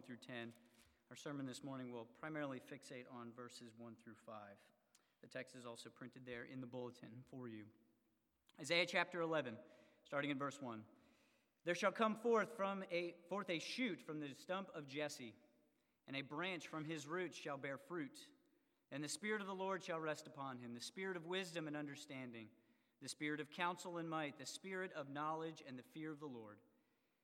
1 through 10. Our sermon this morning will primarily fixate on verses 1 through 5. The text is also printed there in the bulletin for you. Isaiah chapter 11, starting in verse 1. There shall come forth from a forth a shoot from the stump of Jesse, and a branch from his roots shall bear fruit. And the spirit of the Lord shall rest upon him, the spirit of wisdom and understanding, the spirit of counsel and might, the spirit of knowledge and the fear of the Lord.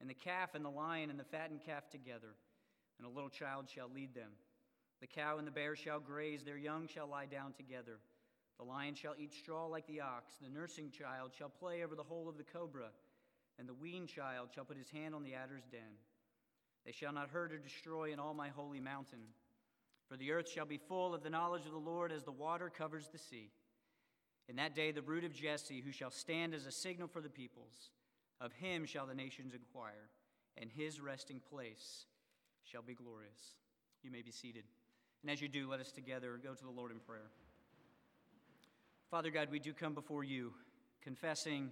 and the calf and the lion and the fattened calf together, and a little child shall lead them. The cow and the bear shall graze, their young shall lie down together. The lion shall eat straw like the ox, the nursing child shall play over the hole of the cobra and the weaned child shall put his hand on the adder's den. They shall not hurt or destroy in all my holy mountain. For the earth shall be full of the knowledge of the Lord as the water covers the sea. In that day, the root of Jesse, who shall stand as a signal for the peoples, of him shall the nations inquire, and his resting place shall be glorious. You may be seated. And as you do, let us together go to the Lord in prayer. Father God, we do come before you, confessing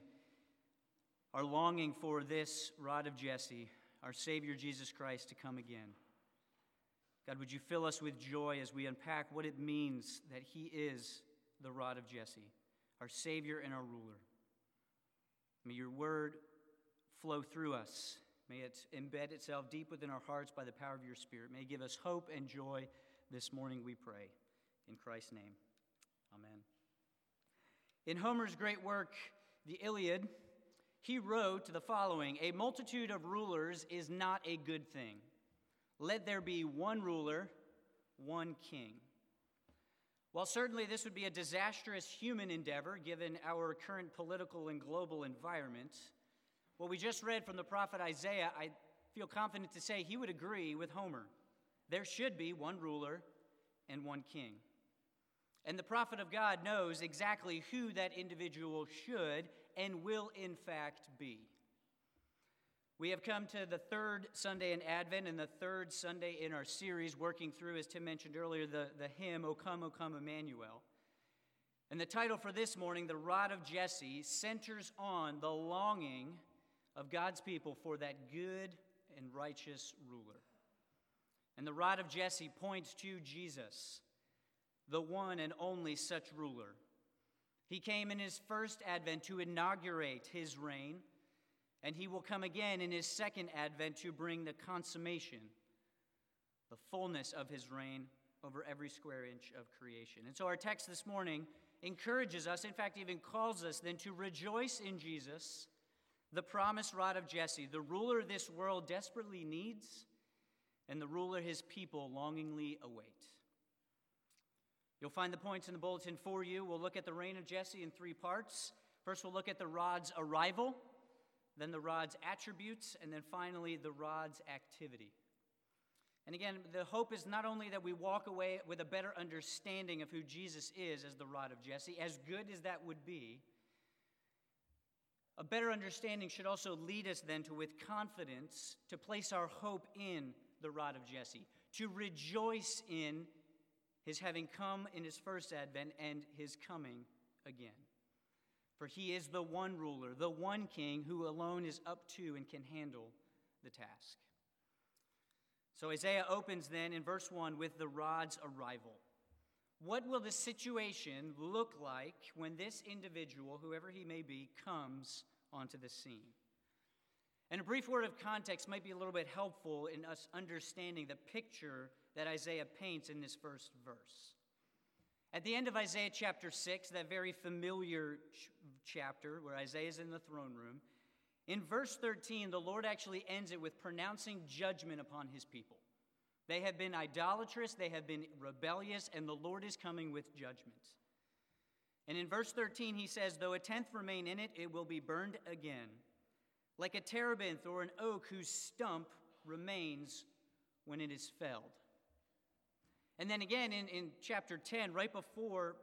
our longing for this rod of Jesse, our Savior Jesus Christ, to come again. God, would you fill us with joy as we unpack what it means that He is the rod of Jesse, our Savior and our ruler? May your word flow through us. May it embed itself deep within our hearts by the power of your Spirit. May give us hope and joy this morning, we pray. In Christ's name, amen. In Homer's great work, The Iliad, he wrote to the following A multitude of rulers is not a good thing. Let there be one ruler, one king. While certainly this would be a disastrous human endeavor given our current political and global environment, what we just read from the prophet Isaiah, I feel confident to say he would agree with Homer. There should be one ruler and one king. And the prophet of God knows exactly who that individual should and will in fact be. We have come to the third Sunday in Advent and the third Sunday in our series, working through, as Tim mentioned earlier, the, the hymn, O Come, O Come, Emmanuel. And the title for this morning, The Rod of Jesse, centers on the longing of God's people for that good and righteous ruler. And the rod of Jesse points to Jesus, the one and only such ruler. He came in his first advent to inaugurate his reign, and he will come again in his second advent to bring the consummation, the fullness of his reign over every square inch of creation. And so our text this morning encourages us, in fact, even calls us then to rejoice in Jesus, the promised rod of Jesse, the ruler this world desperately needs, and the ruler his people longingly await. You'll find the points in the bulletin for you. We'll look at the reign of Jesse in three parts. First, we'll look at the rod's arrival, then the rod's attributes, and then finally the rod's activity. And again, the hope is not only that we walk away with a better understanding of who Jesus is as the rod of Jesse, as good as that would be, a better understanding should also lead us then to, with confidence, to place our hope in the rod of Jesse, to rejoice in his having come in his first advent and his coming again. For he is the one ruler, the one king who alone is up to and can handle the task. So Isaiah opens then in verse 1 with the rod's arrival. What will the situation look like when this individual, whoever he may be, comes onto the scene? And a brief word of context might be a little bit helpful in us understanding the picture that Isaiah paints in this first verse. At the end of Isaiah chapter 6, that very familiar ch- chapter where Isaiah is in the throne room, in verse 13, the Lord actually ends it with pronouncing judgment upon his people. They have been idolatrous, they have been rebellious, and the Lord is coming with judgment. And in verse 13, he says, Though a tenth remain in it, it will be burned again, like a terebinth or an oak whose stump remains when it is felled. And then again in, in chapter 10, right before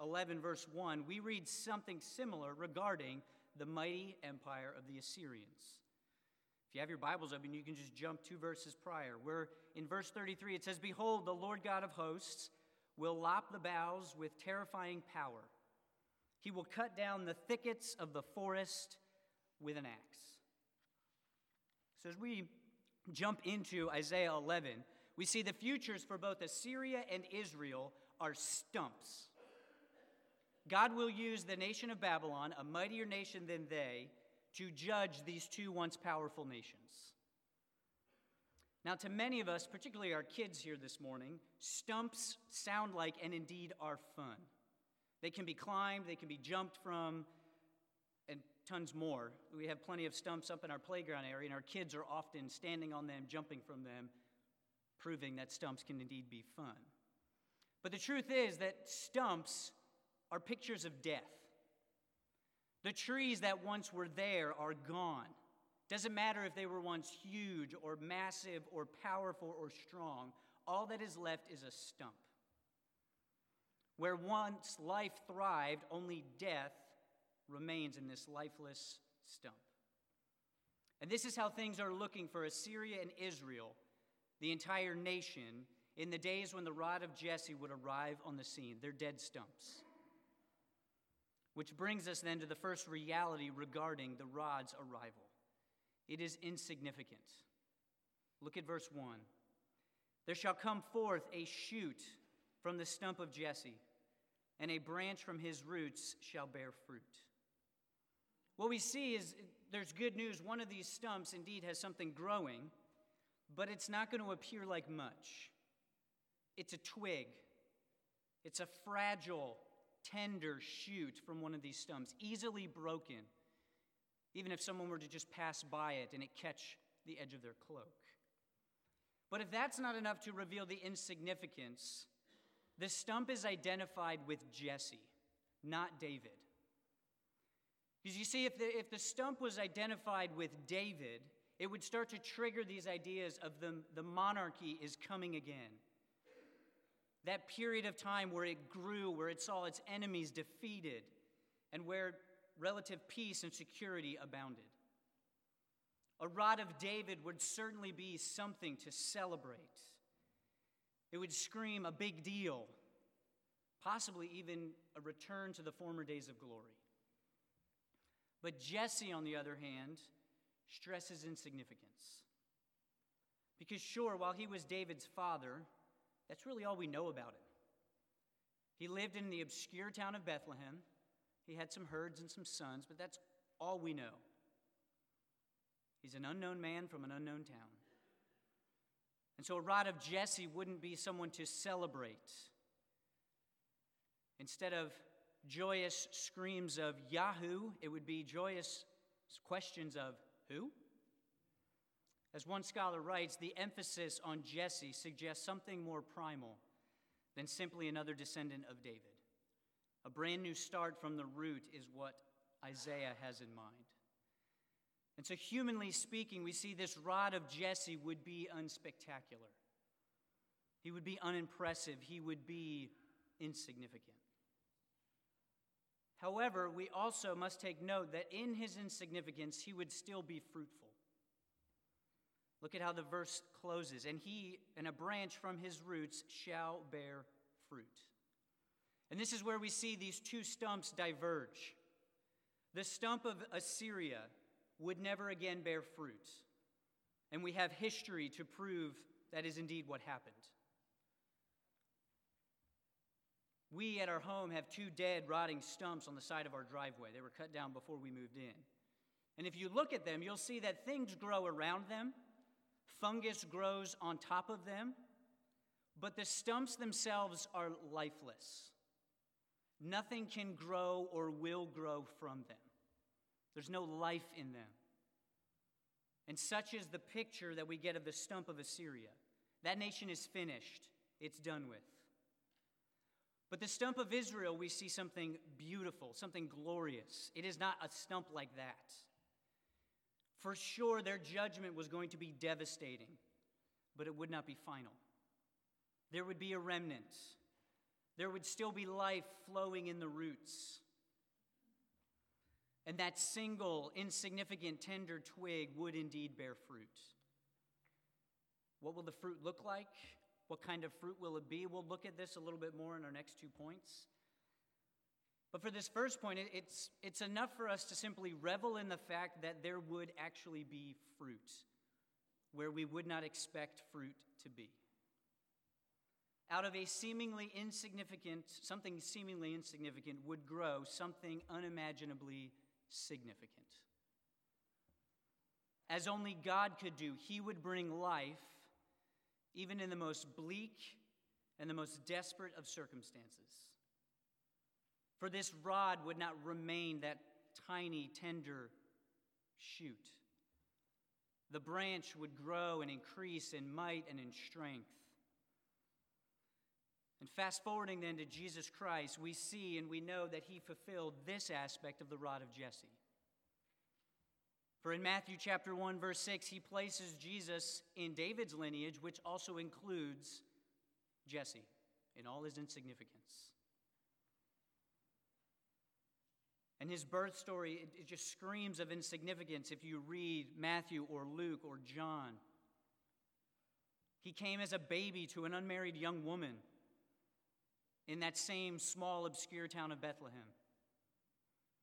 11, verse 1, we read something similar regarding the mighty empire of the Assyrians. If you have your Bibles open, you can just jump two verses prior, where in verse 33 it says, Behold, the Lord God of hosts will lop the boughs with terrifying power. He will cut down the thickets of the forest with an axe. So as we jump into Isaiah 11, we see the futures for both Assyria and Israel are stumps. God will use the nation of Babylon, a mightier nation than they, to judge these two once powerful nations. Now, to many of us, particularly our kids here this morning, stumps sound like and indeed are fun. They can be climbed, they can be jumped from, and tons more. We have plenty of stumps up in our playground area, and our kids are often standing on them, jumping from them, proving that stumps can indeed be fun. But the truth is that stumps are pictures of death. The trees that once were there are gone. Doesn't matter if they were once huge or massive or powerful or strong, all that is left is a stump. Where once life thrived, only death remains in this lifeless stump. And this is how things are looking for Assyria and Israel, the entire nation, in the days when the rod of Jesse would arrive on the scene. They're dead stumps. Which brings us then to the first reality regarding the rod's arrival it is insignificant. Look at verse 1. There shall come forth a shoot from the stump of Jesse, and a branch from his roots shall bear fruit. What we see is there's good news. One of these stumps indeed has something growing, but it's not going to appear like much. It's a twig, it's a fragile tender shoot from one of these stumps, easily broken, even if someone were to just pass by it and it catch the edge of their cloak. But if that's not enough to reveal the insignificance, the stump is identified with Jesse, not David. Because you see, if the, if the stump was identified with David, it would start to trigger these ideas of the, the monarchy is coming again that period of time where it grew, where it saw its enemies defeated, and where relative peace and security abounded. A rod of David would certainly be something to celebrate. It would scream a big deal, possibly even a return to the former days of glory. But Jesse, on the other hand, stresses insignificance. Because, sure, while he was David's father, that's really all we know about him. He lived in the obscure town of Bethlehem. He had some herds and some sons, but that's all we know. He's an unknown man from an unknown town. And so a rod of Jesse wouldn't be someone to celebrate. Instead of joyous screams of Yahoo, it would be joyous questions of who? As one scholar writes, the emphasis on Jesse suggests something more primal than simply another descendant of David. A brand new start from the root is what Isaiah has in mind. And so, humanly speaking, we see this rod of Jesse would be unspectacular. He would be unimpressive. He would be insignificant. However, we also must take note that in his insignificance, he would still be fruitful. Look at how the verse closes. And he, and a branch from his roots, shall bear fruit. And this is where we see these two stumps diverge. The stump of Assyria would never again bear fruit. And we have history to prove that is indeed what happened. We at our home have two dead, rotting stumps on the side of our driveway. They were cut down before we moved in. And if you look at them, you'll see that things grow around them Fungus grows on top of them, but the stumps themselves are lifeless. Nothing can grow or will grow from them. There's no life in them. And such is the picture that we get of the stump of Assyria. That nation is finished, it's done with. But the stump of Israel, we see something beautiful, something glorious. It is not a stump like that. For sure, their judgment was going to be devastating. but it would not be final. There would be a remnant. There would still be life flowing in the roots. And that single, insignificant, tender twig would indeed bear fruit. What will the fruit look like? What kind of fruit will it be? We'll look at this a little bit more in our next two points. But for this first point, it's, it's enough for us to simply revel in the fact that there would actually be fruit where we would not expect fruit to be. Out of a seemingly insignificant, something seemingly insignificant would grow something unimaginably significant. As only God could do, He would bring life even in the most bleak and the most desperate of circumstances. For this rod would not remain that tiny, tender shoot. The branch would grow and increase in might and in strength. And fast forwarding then to Jesus Christ, we see and we know that he fulfilled this aspect of the rod of Jesse. For in Matthew chapter 1 verse 6 he places Jesus in David's lineage which also includes Jesse in all his insignificance. And his birth story it, it just screams of insignificance if you read Matthew or Luke or John. He came as a baby to an unmarried young woman in that same small obscure town of Bethlehem.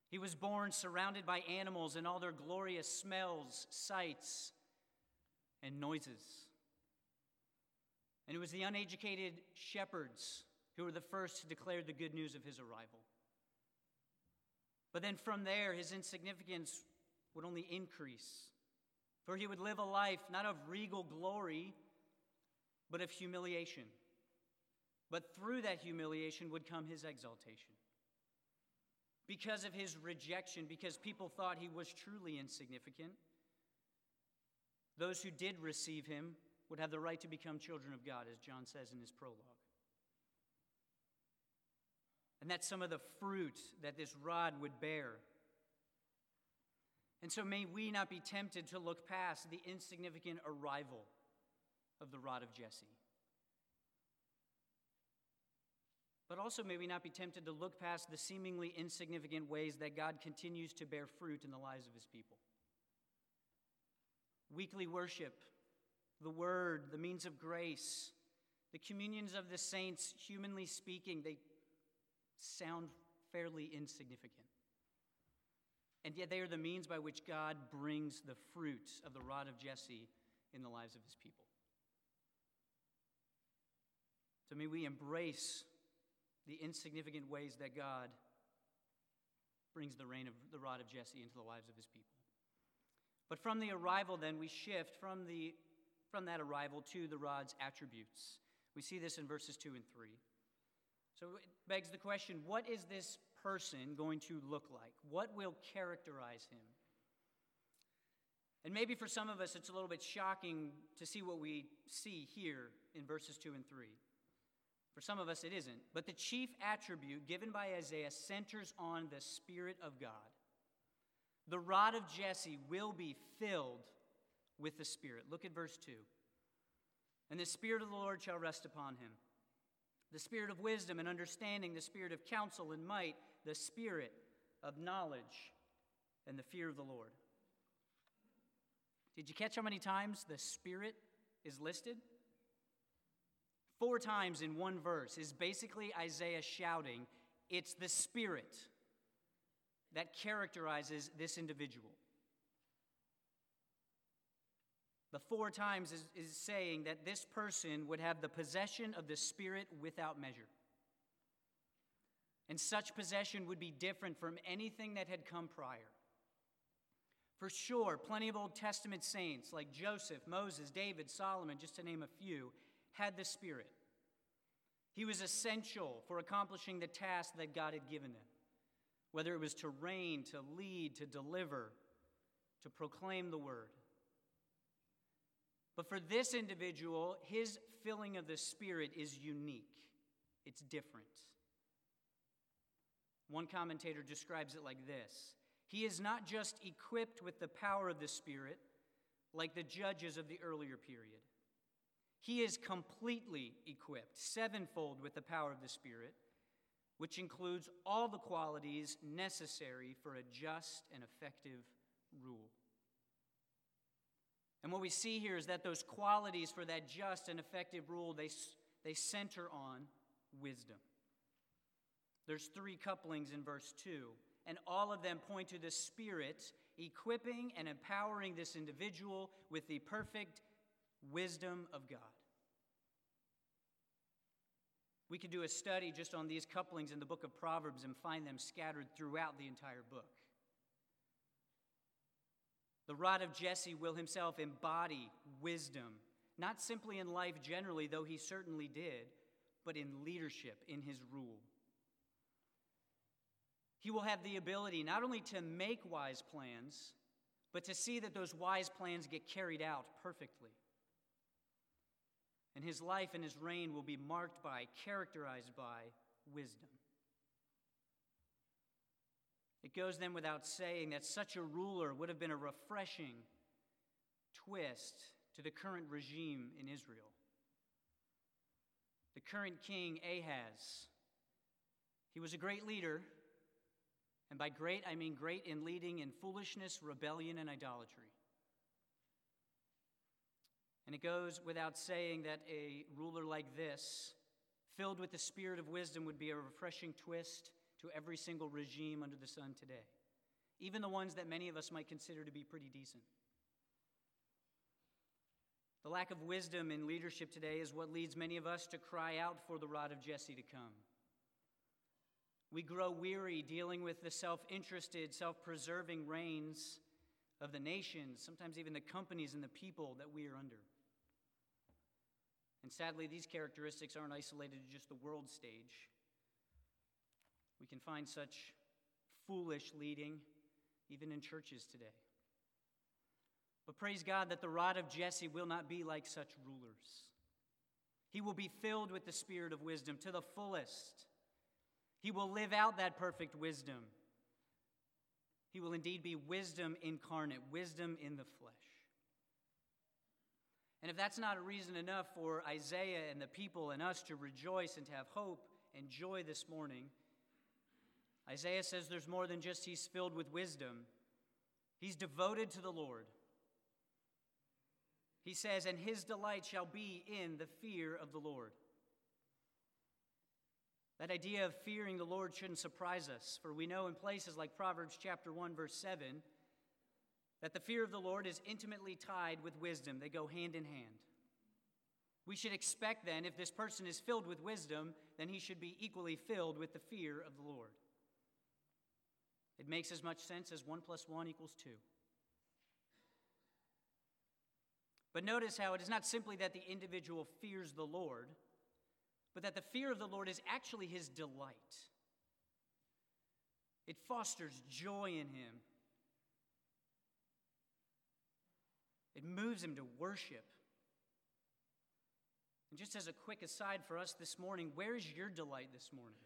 He was born surrounded by animals and all their glorious smells, sights, and noises. And it was the uneducated shepherds who were the first to declare the good news of his arrival. But then from there, his insignificance would only increase, for he would live a life not of regal glory, but of humiliation. But through that humiliation would come his exaltation because of his rejection, because people thought he was truly insignificant. Those who did receive him would have the right to become children of God, as John says in his prologue. And that's some of the fruit that this rod would bear. And so may we not be tempted to look past the insignificant arrival of the rod of Jesse. But also, may we not be tempted to look past the seemingly insignificant ways that God continues to bear fruit in the lives of his people. Weekly worship, the word, the means of grace, the communions of the saints, humanly speaking, they sound fairly insignificant. And yet, they are the means by which God brings the fruit of the rod of Jesse in the lives of his people. So, may we embrace the insignificant ways that God brings the reign of the rod of Jesse into the lives of his people. But from the arrival, then, we shift from, the, from that arrival to the rod's attributes. We see this in verses 2 and 3. So it begs the question what is this person going to look like? What will characterize him? And maybe for some of us, it's a little bit shocking to see what we see here in verses 2 and 3. For some of us, it isn't. But the chief attribute given by Isaiah centers on the Spirit of God. The rod of Jesse will be filled with the Spirit. Look at verse 2. And the Spirit of the Lord shall rest upon him the Spirit of wisdom and understanding, the Spirit of counsel and might, the Spirit of knowledge and the fear of the Lord. Did you catch how many times the Spirit is listed? four times in one verse is basically Isaiah shouting, It's the Spirit that characterizes this individual. The four times is, is saying that this person would have the possession of the Spirit without measure. And such possession would be different from anything that had come prior. For sure, plenty of Old Testament saints like Joseph, Moses, David, Solomon, just to name a few, had the Spirit. He was essential for accomplishing the task that God had given them, whether it was to reign, to lead, to deliver, to proclaim the word. But for this individual, his filling of the Spirit is unique, it's different. One commentator describes it like this He is not just equipped with the power of the Spirit, like the judges of the earlier period. He is completely equipped, sevenfold with the power of the Spirit, which includes all the qualities necessary for a just and effective rule. And what we see here is that those qualities for that just and effective rule, they, they center on wisdom. There's three couplings in verse 2, and all of them point to the Spirit equipping and empowering this individual with the perfect wisdom of God. We could do a study just on these couplings in the book of Proverbs and find them scattered throughout the entire book. The rod of Jesse will himself embody wisdom, not simply in life generally, though he certainly did, but in leadership, in his rule. He will have the ability not only to make wise plans, but to see that those wise plans get carried out perfectly. And his life and his reign will be marked by, characterized by wisdom. It goes then without saying that such a ruler would have been a refreshing twist to the current regime in Israel. The current king, Ahaz, he was a great leader, and by great, I mean great in leading in foolishness, rebellion, and idolatry. And it goes without saying that a ruler like this, filled with the spirit of wisdom, would be a refreshing twist to every single regime under the sun today, even the ones that many of us might consider to be pretty decent. The lack of wisdom in leadership today is what leads many of us to cry out for the rod of Jesse to come. We grow weary dealing with the self interested, self preserving reigns of the nations, sometimes even the companies and the people that we are under. And sadly, these characteristics aren't isolated to just the world stage. We can find such foolish leading even in churches today. But praise God that the rod of Jesse will not be like such rulers. He will be filled with the spirit of wisdom to the fullest. He will live out that perfect wisdom. He will indeed be wisdom incarnate, wisdom in the flesh. And if that's not a reason enough for Isaiah and the people and us to rejoice and to have hope and joy this morning, Isaiah says there's more than just he's filled with wisdom, he's devoted to the Lord. He says, and his delight shall be in the fear of the Lord. That idea of fearing the Lord shouldn't surprise us, for we know in places like Proverbs chapter 1 verse 7 that the fear of the Lord is intimately tied with wisdom. They go hand in hand. We should expect then, if this person is filled with wisdom, then he should be equally filled with the fear of the Lord. It makes as much sense as 1 plus 1 equals 2. But notice how it is not simply that the individual fears the Lord, but that the fear of the Lord is actually his delight. It fosters joy in him It moves him to worship. And just as a quick aside for us this morning, where's your delight this morning?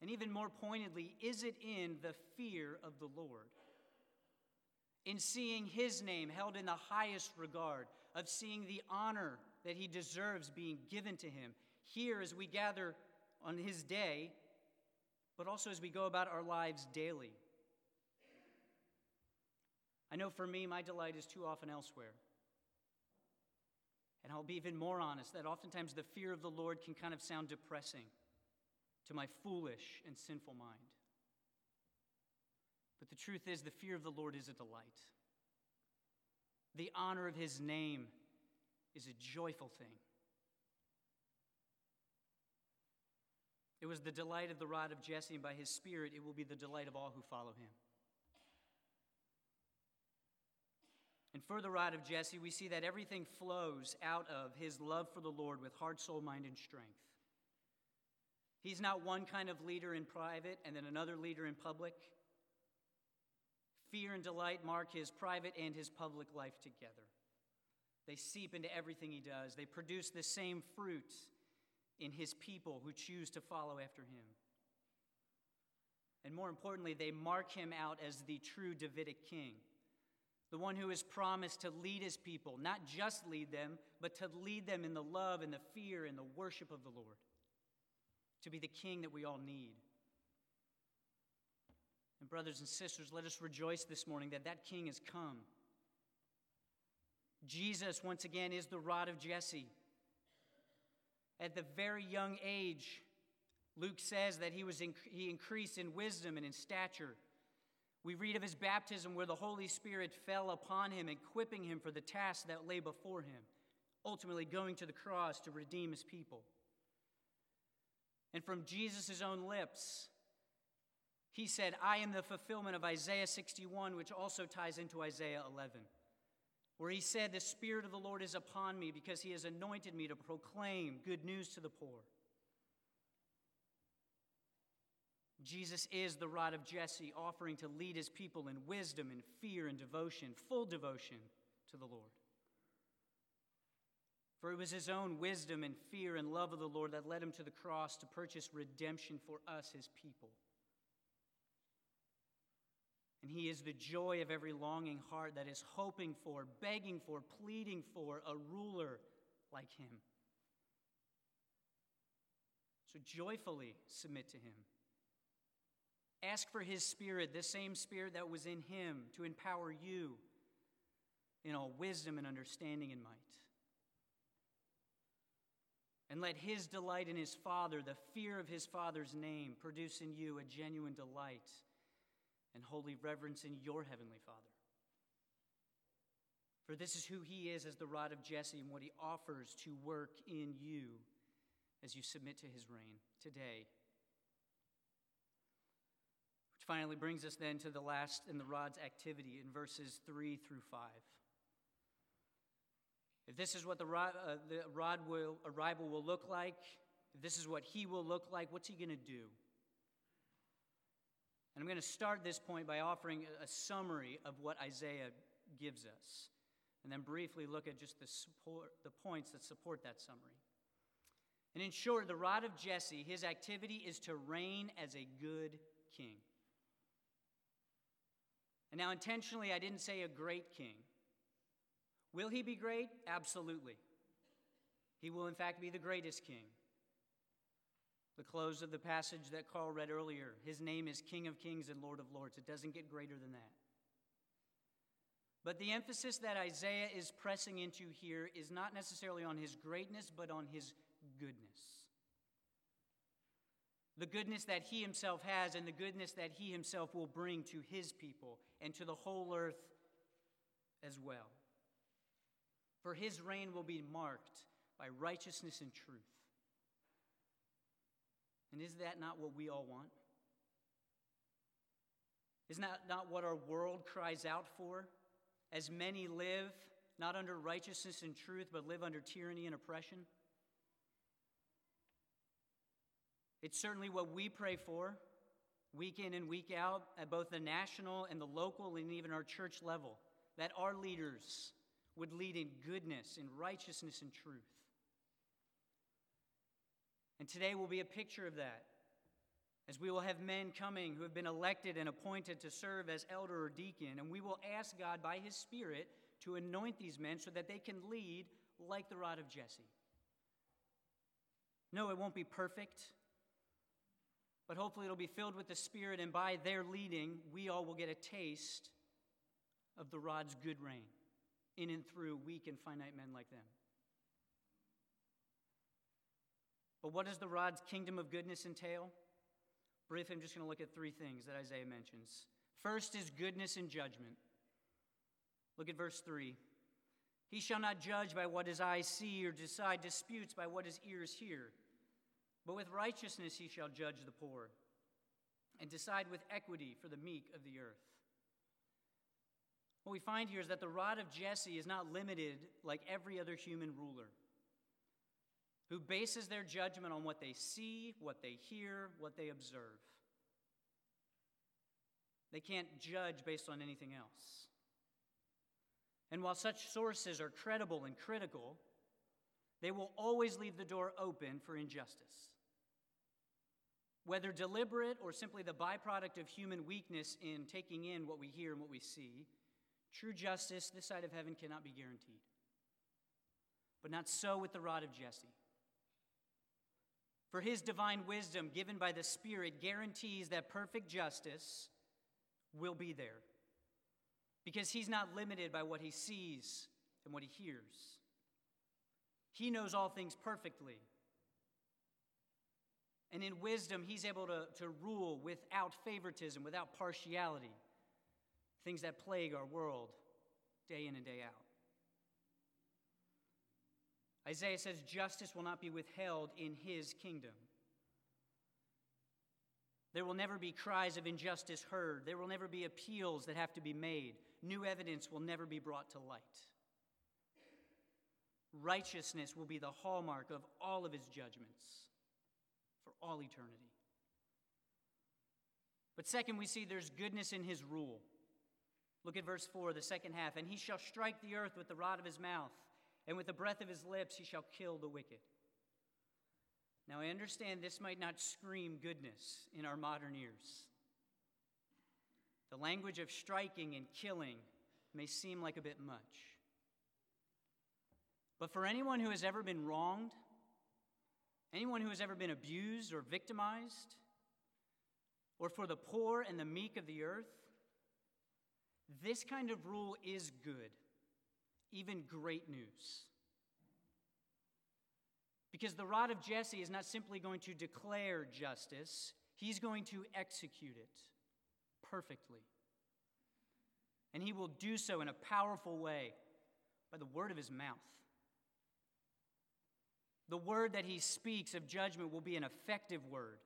And even more pointedly, is it in the fear of the Lord? In seeing his name held in the highest regard, of seeing the honor that he deserves being given to him here as we gather on his day, but also as we go about our lives daily. I know for me, my delight is too often elsewhere. And I'll be even more honest that oftentimes the fear of the Lord can kind of sound depressing to my foolish and sinful mind. But the truth is, the fear of the Lord is a delight. The honor of his name is a joyful thing. It was the delight of the rod of Jesse, and by his spirit, it will be the delight of all who follow him. And for the rod of Jesse, we see that everything flows out of his love for the Lord with heart, soul, mind, and strength. He's not one kind of leader in private and then another leader in public. Fear and delight mark his private and his public life together. They seep into everything he does, they produce the same fruit in his people who choose to follow after him. And more importantly, they mark him out as the true Davidic king the one who has promised to lead his people, not just lead them, but to lead them in the love and the fear and the worship of the Lord, to be the king that we all need. And, brothers and sisters, let us rejoice this morning that that king has come. Jesus, once again, is the rod of Jesse. At the very young age, Luke says that he, was inc- he increased in wisdom and in stature. We read of his baptism where the Holy Spirit fell upon him, equipping him for the task that lay before him, ultimately going to the cross to redeem his people. And from Jesus' own lips, he said, I am the fulfillment of Isaiah 61, which also ties into Isaiah 11, where he said, The Spirit of the Lord is upon me because he has anointed me to proclaim good news to the poor. Jesus is the rod of Jesse, offering to lead his people in wisdom and fear and devotion, full devotion to the Lord. For it was his own wisdom and fear and love of the Lord that led him to the cross to purchase redemption for us, his people. And he is the joy of every longing heart that is hoping for, begging for, pleading for a ruler like him. So joyfully submit to him. Ask for his spirit, the same spirit that was in him, to empower you in all wisdom and understanding and might. And let his delight in his Father, the fear of his Father's name, produce in you a genuine delight and holy reverence in your heavenly Father. For this is who he is as the rod of Jesse and what he offers to work in you as you submit to his reign today Which finally brings us then to the last in the rod's activity in verses 3 through 5. If this is what the rod, uh, the rod will, arrival will look like, if this is what he will look like, what's he going to do? And I'm going to start this point by offering a summary of what Isaiah gives us, and then briefly look at just the, support, the points that support that summary. And in short, the rod of Jesse, his activity is to reign as a good king. And now, intentionally, I didn't say a great king. Will he be great? Absolutely. He will, in fact, be the greatest king. The close of the passage that Carl read earlier his name is King of Kings and Lord of Lords. It doesn't get greater than that. But the emphasis that Isaiah is pressing into here is not necessarily on his greatness, but on his goodness the goodness that he himself has and the goodness that he himself will bring to his people and to the whole earth as well. For his reign will be marked by righteousness and truth. And is that not what we all want? Isn't that not what our world cries out for? As many live not under righteousness and truth, but live under tyranny and oppression? It's certainly what we pray for week in and week out at both the national and the local and even our church level that our leaders would lead in goodness, in righteousness, and truth. And today will be a picture of that, as we will have men coming who have been elected and appointed to serve as elder or deacon, and we will ask God by His Spirit to anoint these men so that they can lead like the rod of Jesse. No, it won't be perfect but hopefully it'll be filled with the Spirit, and by their leading, we all will get a taste of the rod's good reign in and through weak and finite men like them. But what does the rod's kingdom of goodness entail? Briefly, I'm just going to look at three things that Isaiah mentions. First is goodness and judgment. Look at verse 3. He shall not judge by what his eyes see or decide disputes by what his ears hear. But with righteousness he shall judge the poor, and decide with equity for the meek of the earth. What we find here is that the rod of Jesse is not limited like every other human ruler who bases their judgment on what they see, what they hear, what they observe. They can't judge based on anything else. And while such sources are credible and critical, they will always leave the door open for injustice. Whether deliberate or simply the byproduct of human weakness in taking in what we hear and what we see, True justice this side of heaven cannot be guaranteed. But not so with the rod of Jesse. For his divine wisdom, given by the Spirit, guarantees that perfect justice will be there. Because he's not limited by what he sees and what he hears. He knows all things perfectly. And in wisdom, he's able to, to rule without favoritism, without partiality, things that plague our world day in and day out. Isaiah says justice will not be withheld in his kingdom. There will never be cries of injustice heard. There will never be appeals that have to be made. New evidence will never be brought to light. Righteousness will be the hallmark of all of his judgments for all eternity. But second, we see there's goodness in his rule. Look at verse 4, the second half. And he shall strike the earth with the rod of his mouth, and with the breath of his lips he shall kill the wicked. Now, I understand this might not scream goodness in our modern ears. The language of striking and killing may seem like a bit much. But for anyone who has ever been wronged, anyone who has ever been abused or victimized, or for the poor and the meek of the earth, this kind of rule is good, even great news. Because the rod of Jesse is not simply going to declare justice, he's going to execute it perfectly. And he will do so in a powerful way by the word of his mouth. The word that he speaks of judgment will be an effective word.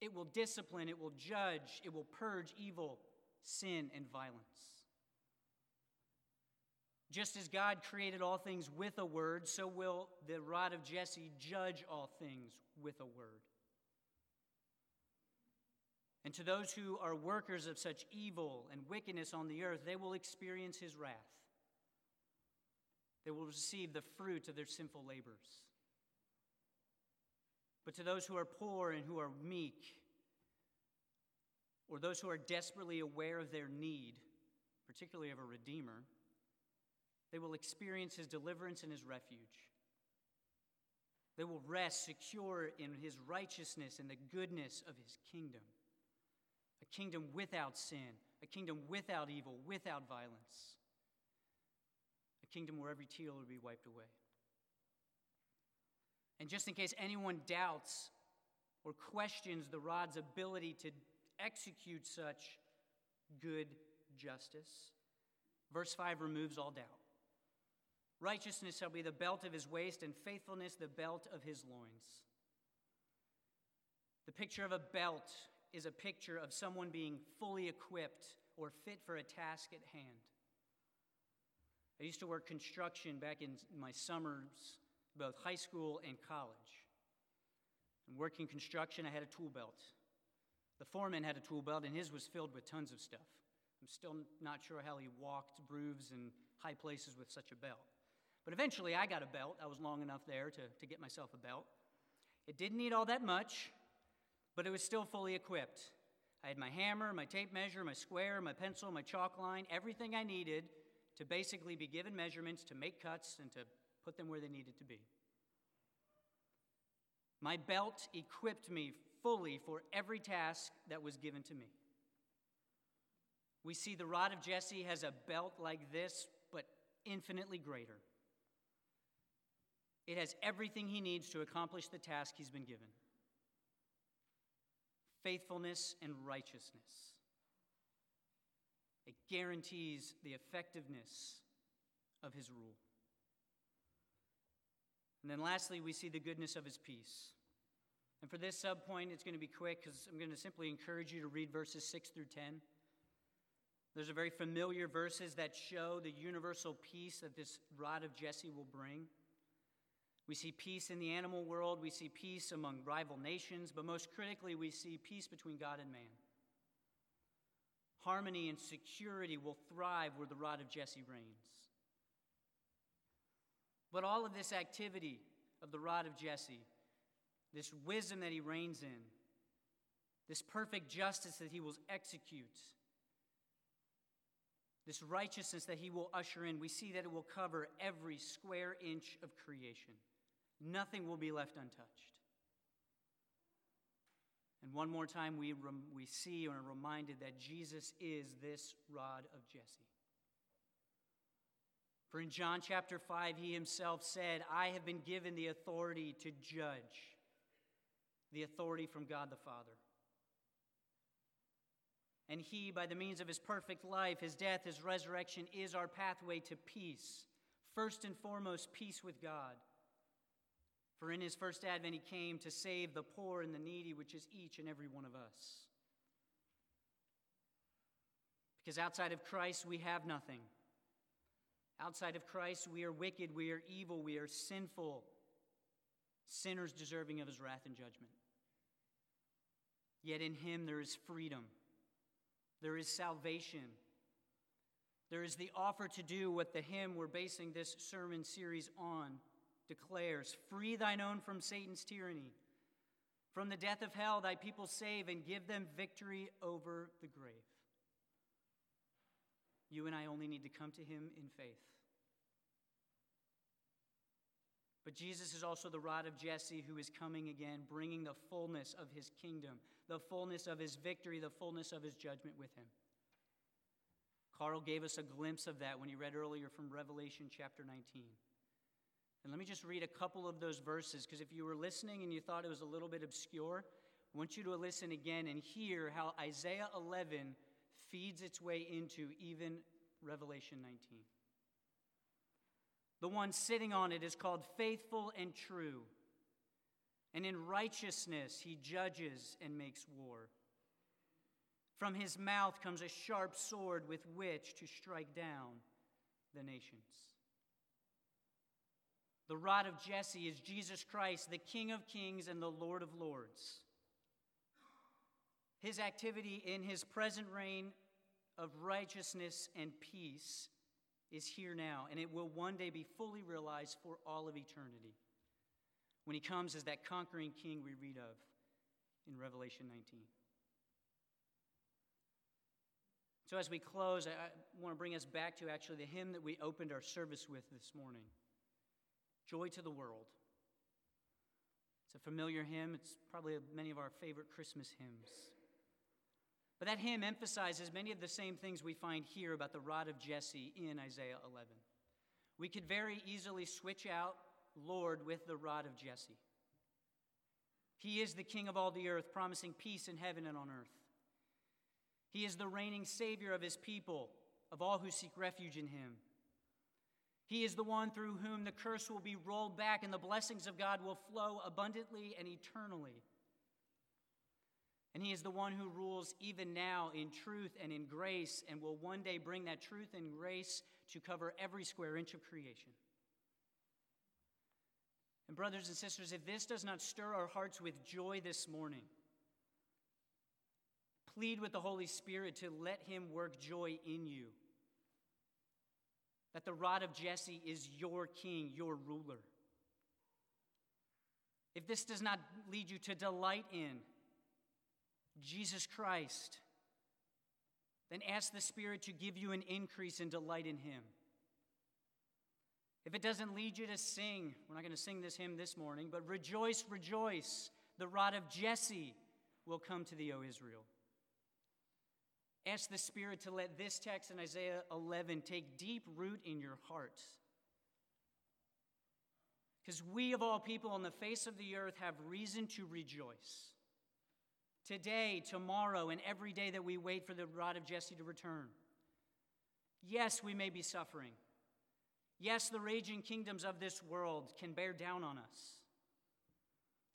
It will discipline, it will judge, it will purge evil, sin, and violence. Just as God created all things with a word, so will the rod of Jesse judge all things with a word. And to those who are workers of such evil and wickedness on the earth, they will experience his wrath. They will receive the fruit of their sinful labors. But to those who are poor and who are meek, or those who are desperately aware of their need, particularly of a Redeemer, they will experience his deliverance and his refuge. They will rest secure in his righteousness and the goodness of his kingdom. A kingdom without sin, a kingdom without evil, without violence, a kingdom where every tear will be wiped away. And just in case anyone doubts or questions the rod's ability to execute such good justice, verse 5 removes all doubt. Righteousness shall be the belt of his waist, and faithfulness the belt of his loins. The picture of a belt is a picture of someone being fully equipped or fit for a task at hand. I used to work construction back in my summers both high school and college. And working construction, I had a tool belt. The foreman had a tool belt, and his was filled with tons of stuff. I'm still not sure how he walked roofs and high places with such a belt. But eventually, I got a belt. I was long enough there to, to get myself a belt. It didn't need all that much, but it was still fully equipped. I had my hammer, my tape measure, my square, my pencil, my chalk line, everything I needed to basically be given measurements to make cuts and to put them where they needed to be. My belt equipped me fully for every task that was given to me. We see the rod of Jesse has a belt like this, but infinitely greater. It has everything he needs to accomplish the task he's been given faithfulness and righteousness. It guarantees the effectiveness of his rule. And then lastly, we see the goodness of his peace. And for this subpoint, it's going to be quick because I'm going to simply encourage you to read verses 6 through 10. Those are very familiar verses that show the universal peace that this rod of Jesse will bring. We see peace in the animal world, we see peace among rival nations, but most critically, we see peace between God and man. Harmony and security will thrive where the rod of Jesse reigns. But all of this activity of the rod of Jesse, this wisdom that he reigns in, this perfect justice that he will execute, this righteousness that he will usher in, we see that it will cover every square inch of creation. Nothing will be left untouched. And one more time, we, rem- we see or are reminded that Jesus is this rod of Jesse. For in John chapter 5, he himself said, I have been given the authority to judge, the authority from God the Father. And he, by the means of his perfect life, his death, his resurrection, is our pathway to peace. First and foremost, peace with God. For in his first advent, he came to save the poor and the needy, which is each and every one of us. Because outside of Christ, we have nothing. Outside of Christ, we are wicked, we are evil, we are sinful, sinners deserving of his wrath and judgment. Yet in him there is freedom, there is salvation. There is the offer to do what the hymn we're basing this sermon series on declares Free thine own from Satan's tyranny. From the death of hell, thy people save and give them victory over the grave. You and I only need to come to him in faith. But Jesus is also the rod of Jesse who is coming again, bringing the fullness of his kingdom, the fullness of his victory, the fullness of his judgment with him. Carl gave us a glimpse of that when he read earlier from Revelation chapter 19. And let me just read a couple of those verses, because if you were listening and you thought it was a little bit obscure, I want you to listen again and hear how Isaiah 11 feeds its way into even Revelation 19. The one sitting on it is called faithful and true. And in righteousness he judges and makes war. From his mouth comes a sharp sword with which to strike down the nations. The rod of Jesse is Jesus Christ, the King of kings and the Lord of lords. His activity in his present reign of righteousness and peace is here now, and it will one day be fully realized for all of eternity when he comes as that conquering king we read of in Revelation 19. So, as we close, I, I want to bring us back to actually the hymn that we opened our service with this morning Joy to the World. It's a familiar hymn, it's probably many of our favorite Christmas hymns. But that hymn emphasizes many of the same things we find here about the rod of Jesse in Isaiah 11. We could very easily switch out Lord with the rod of Jesse. He is the King of all the earth, promising peace in heaven and on earth. He is the reigning Savior of his people, of all who seek refuge in him. He is the one through whom the curse will be rolled back and the blessings of God will flow abundantly and eternally. And he is the one who rules even now in truth and in grace and will one day bring that truth and grace to cover every square inch of creation. And, brothers and sisters, if this does not stir our hearts with joy this morning, plead with the Holy Spirit to let him work joy in you. That the rod of Jesse is your king, your ruler. If this does not lead you to delight in, Jesus Christ, then ask the Spirit to give you an increase in delight in Him. If it doesn't lead you to sing, we're not going to sing this hymn this morning, but rejoice, rejoice, the rod of Jesse will come to thee, O Israel. Ask the Spirit to let this text in Isaiah 11 take deep root in your heart. Because we, of all people on the face of the earth, have reason to rejoice today, tomorrow, and every day that we wait for the rod of Jesse to return. Yes, we may be suffering. Yes, the raging kingdoms of this world can bear down on us.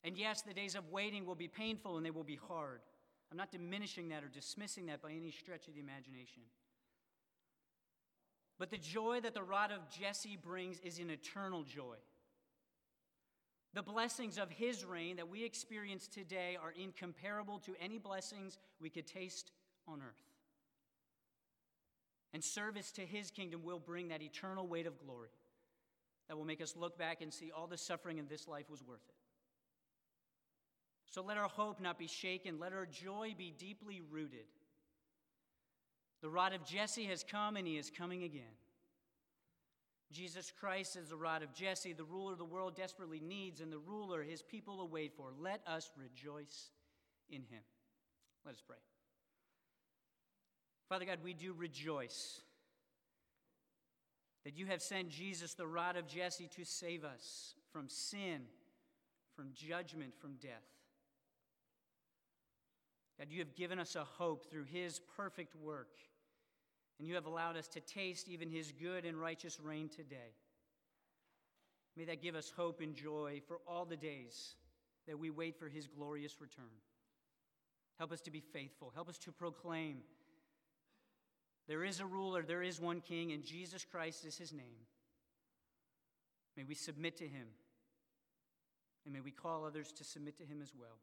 And yes, the days of waiting will be painful and they will be hard. I'm not diminishing that or dismissing that by any stretch of the imagination. But the joy that the rod of Jesse brings is an eternal joy. The blessings of his reign that we experience today are incomparable to any blessings we could taste on earth. And service to his kingdom will bring that eternal weight of glory that will make us look back and see all the suffering in this life was worth it. So let our hope not be shaken, let our joy be deeply rooted. The rod of Jesse has come and he is coming again. Jesus Christ is the rod of Jesse, the ruler the world desperately needs, and the ruler his people await for. Let us rejoice in him. Let us pray. Father God, we do rejoice that you have sent Jesus, the rod of Jesse, to save us from sin, from judgment, from death. God, you have given us a hope through his perfect work, and you have allowed us to taste even his good and righteous reign today. May that give us hope and joy for all the days that we wait for his glorious return. Help us to be faithful. Help us to proclaim there is a ruler, there is one king, and Jesus Christ is his name. May we submit to him, and may we call others to submit to him as well.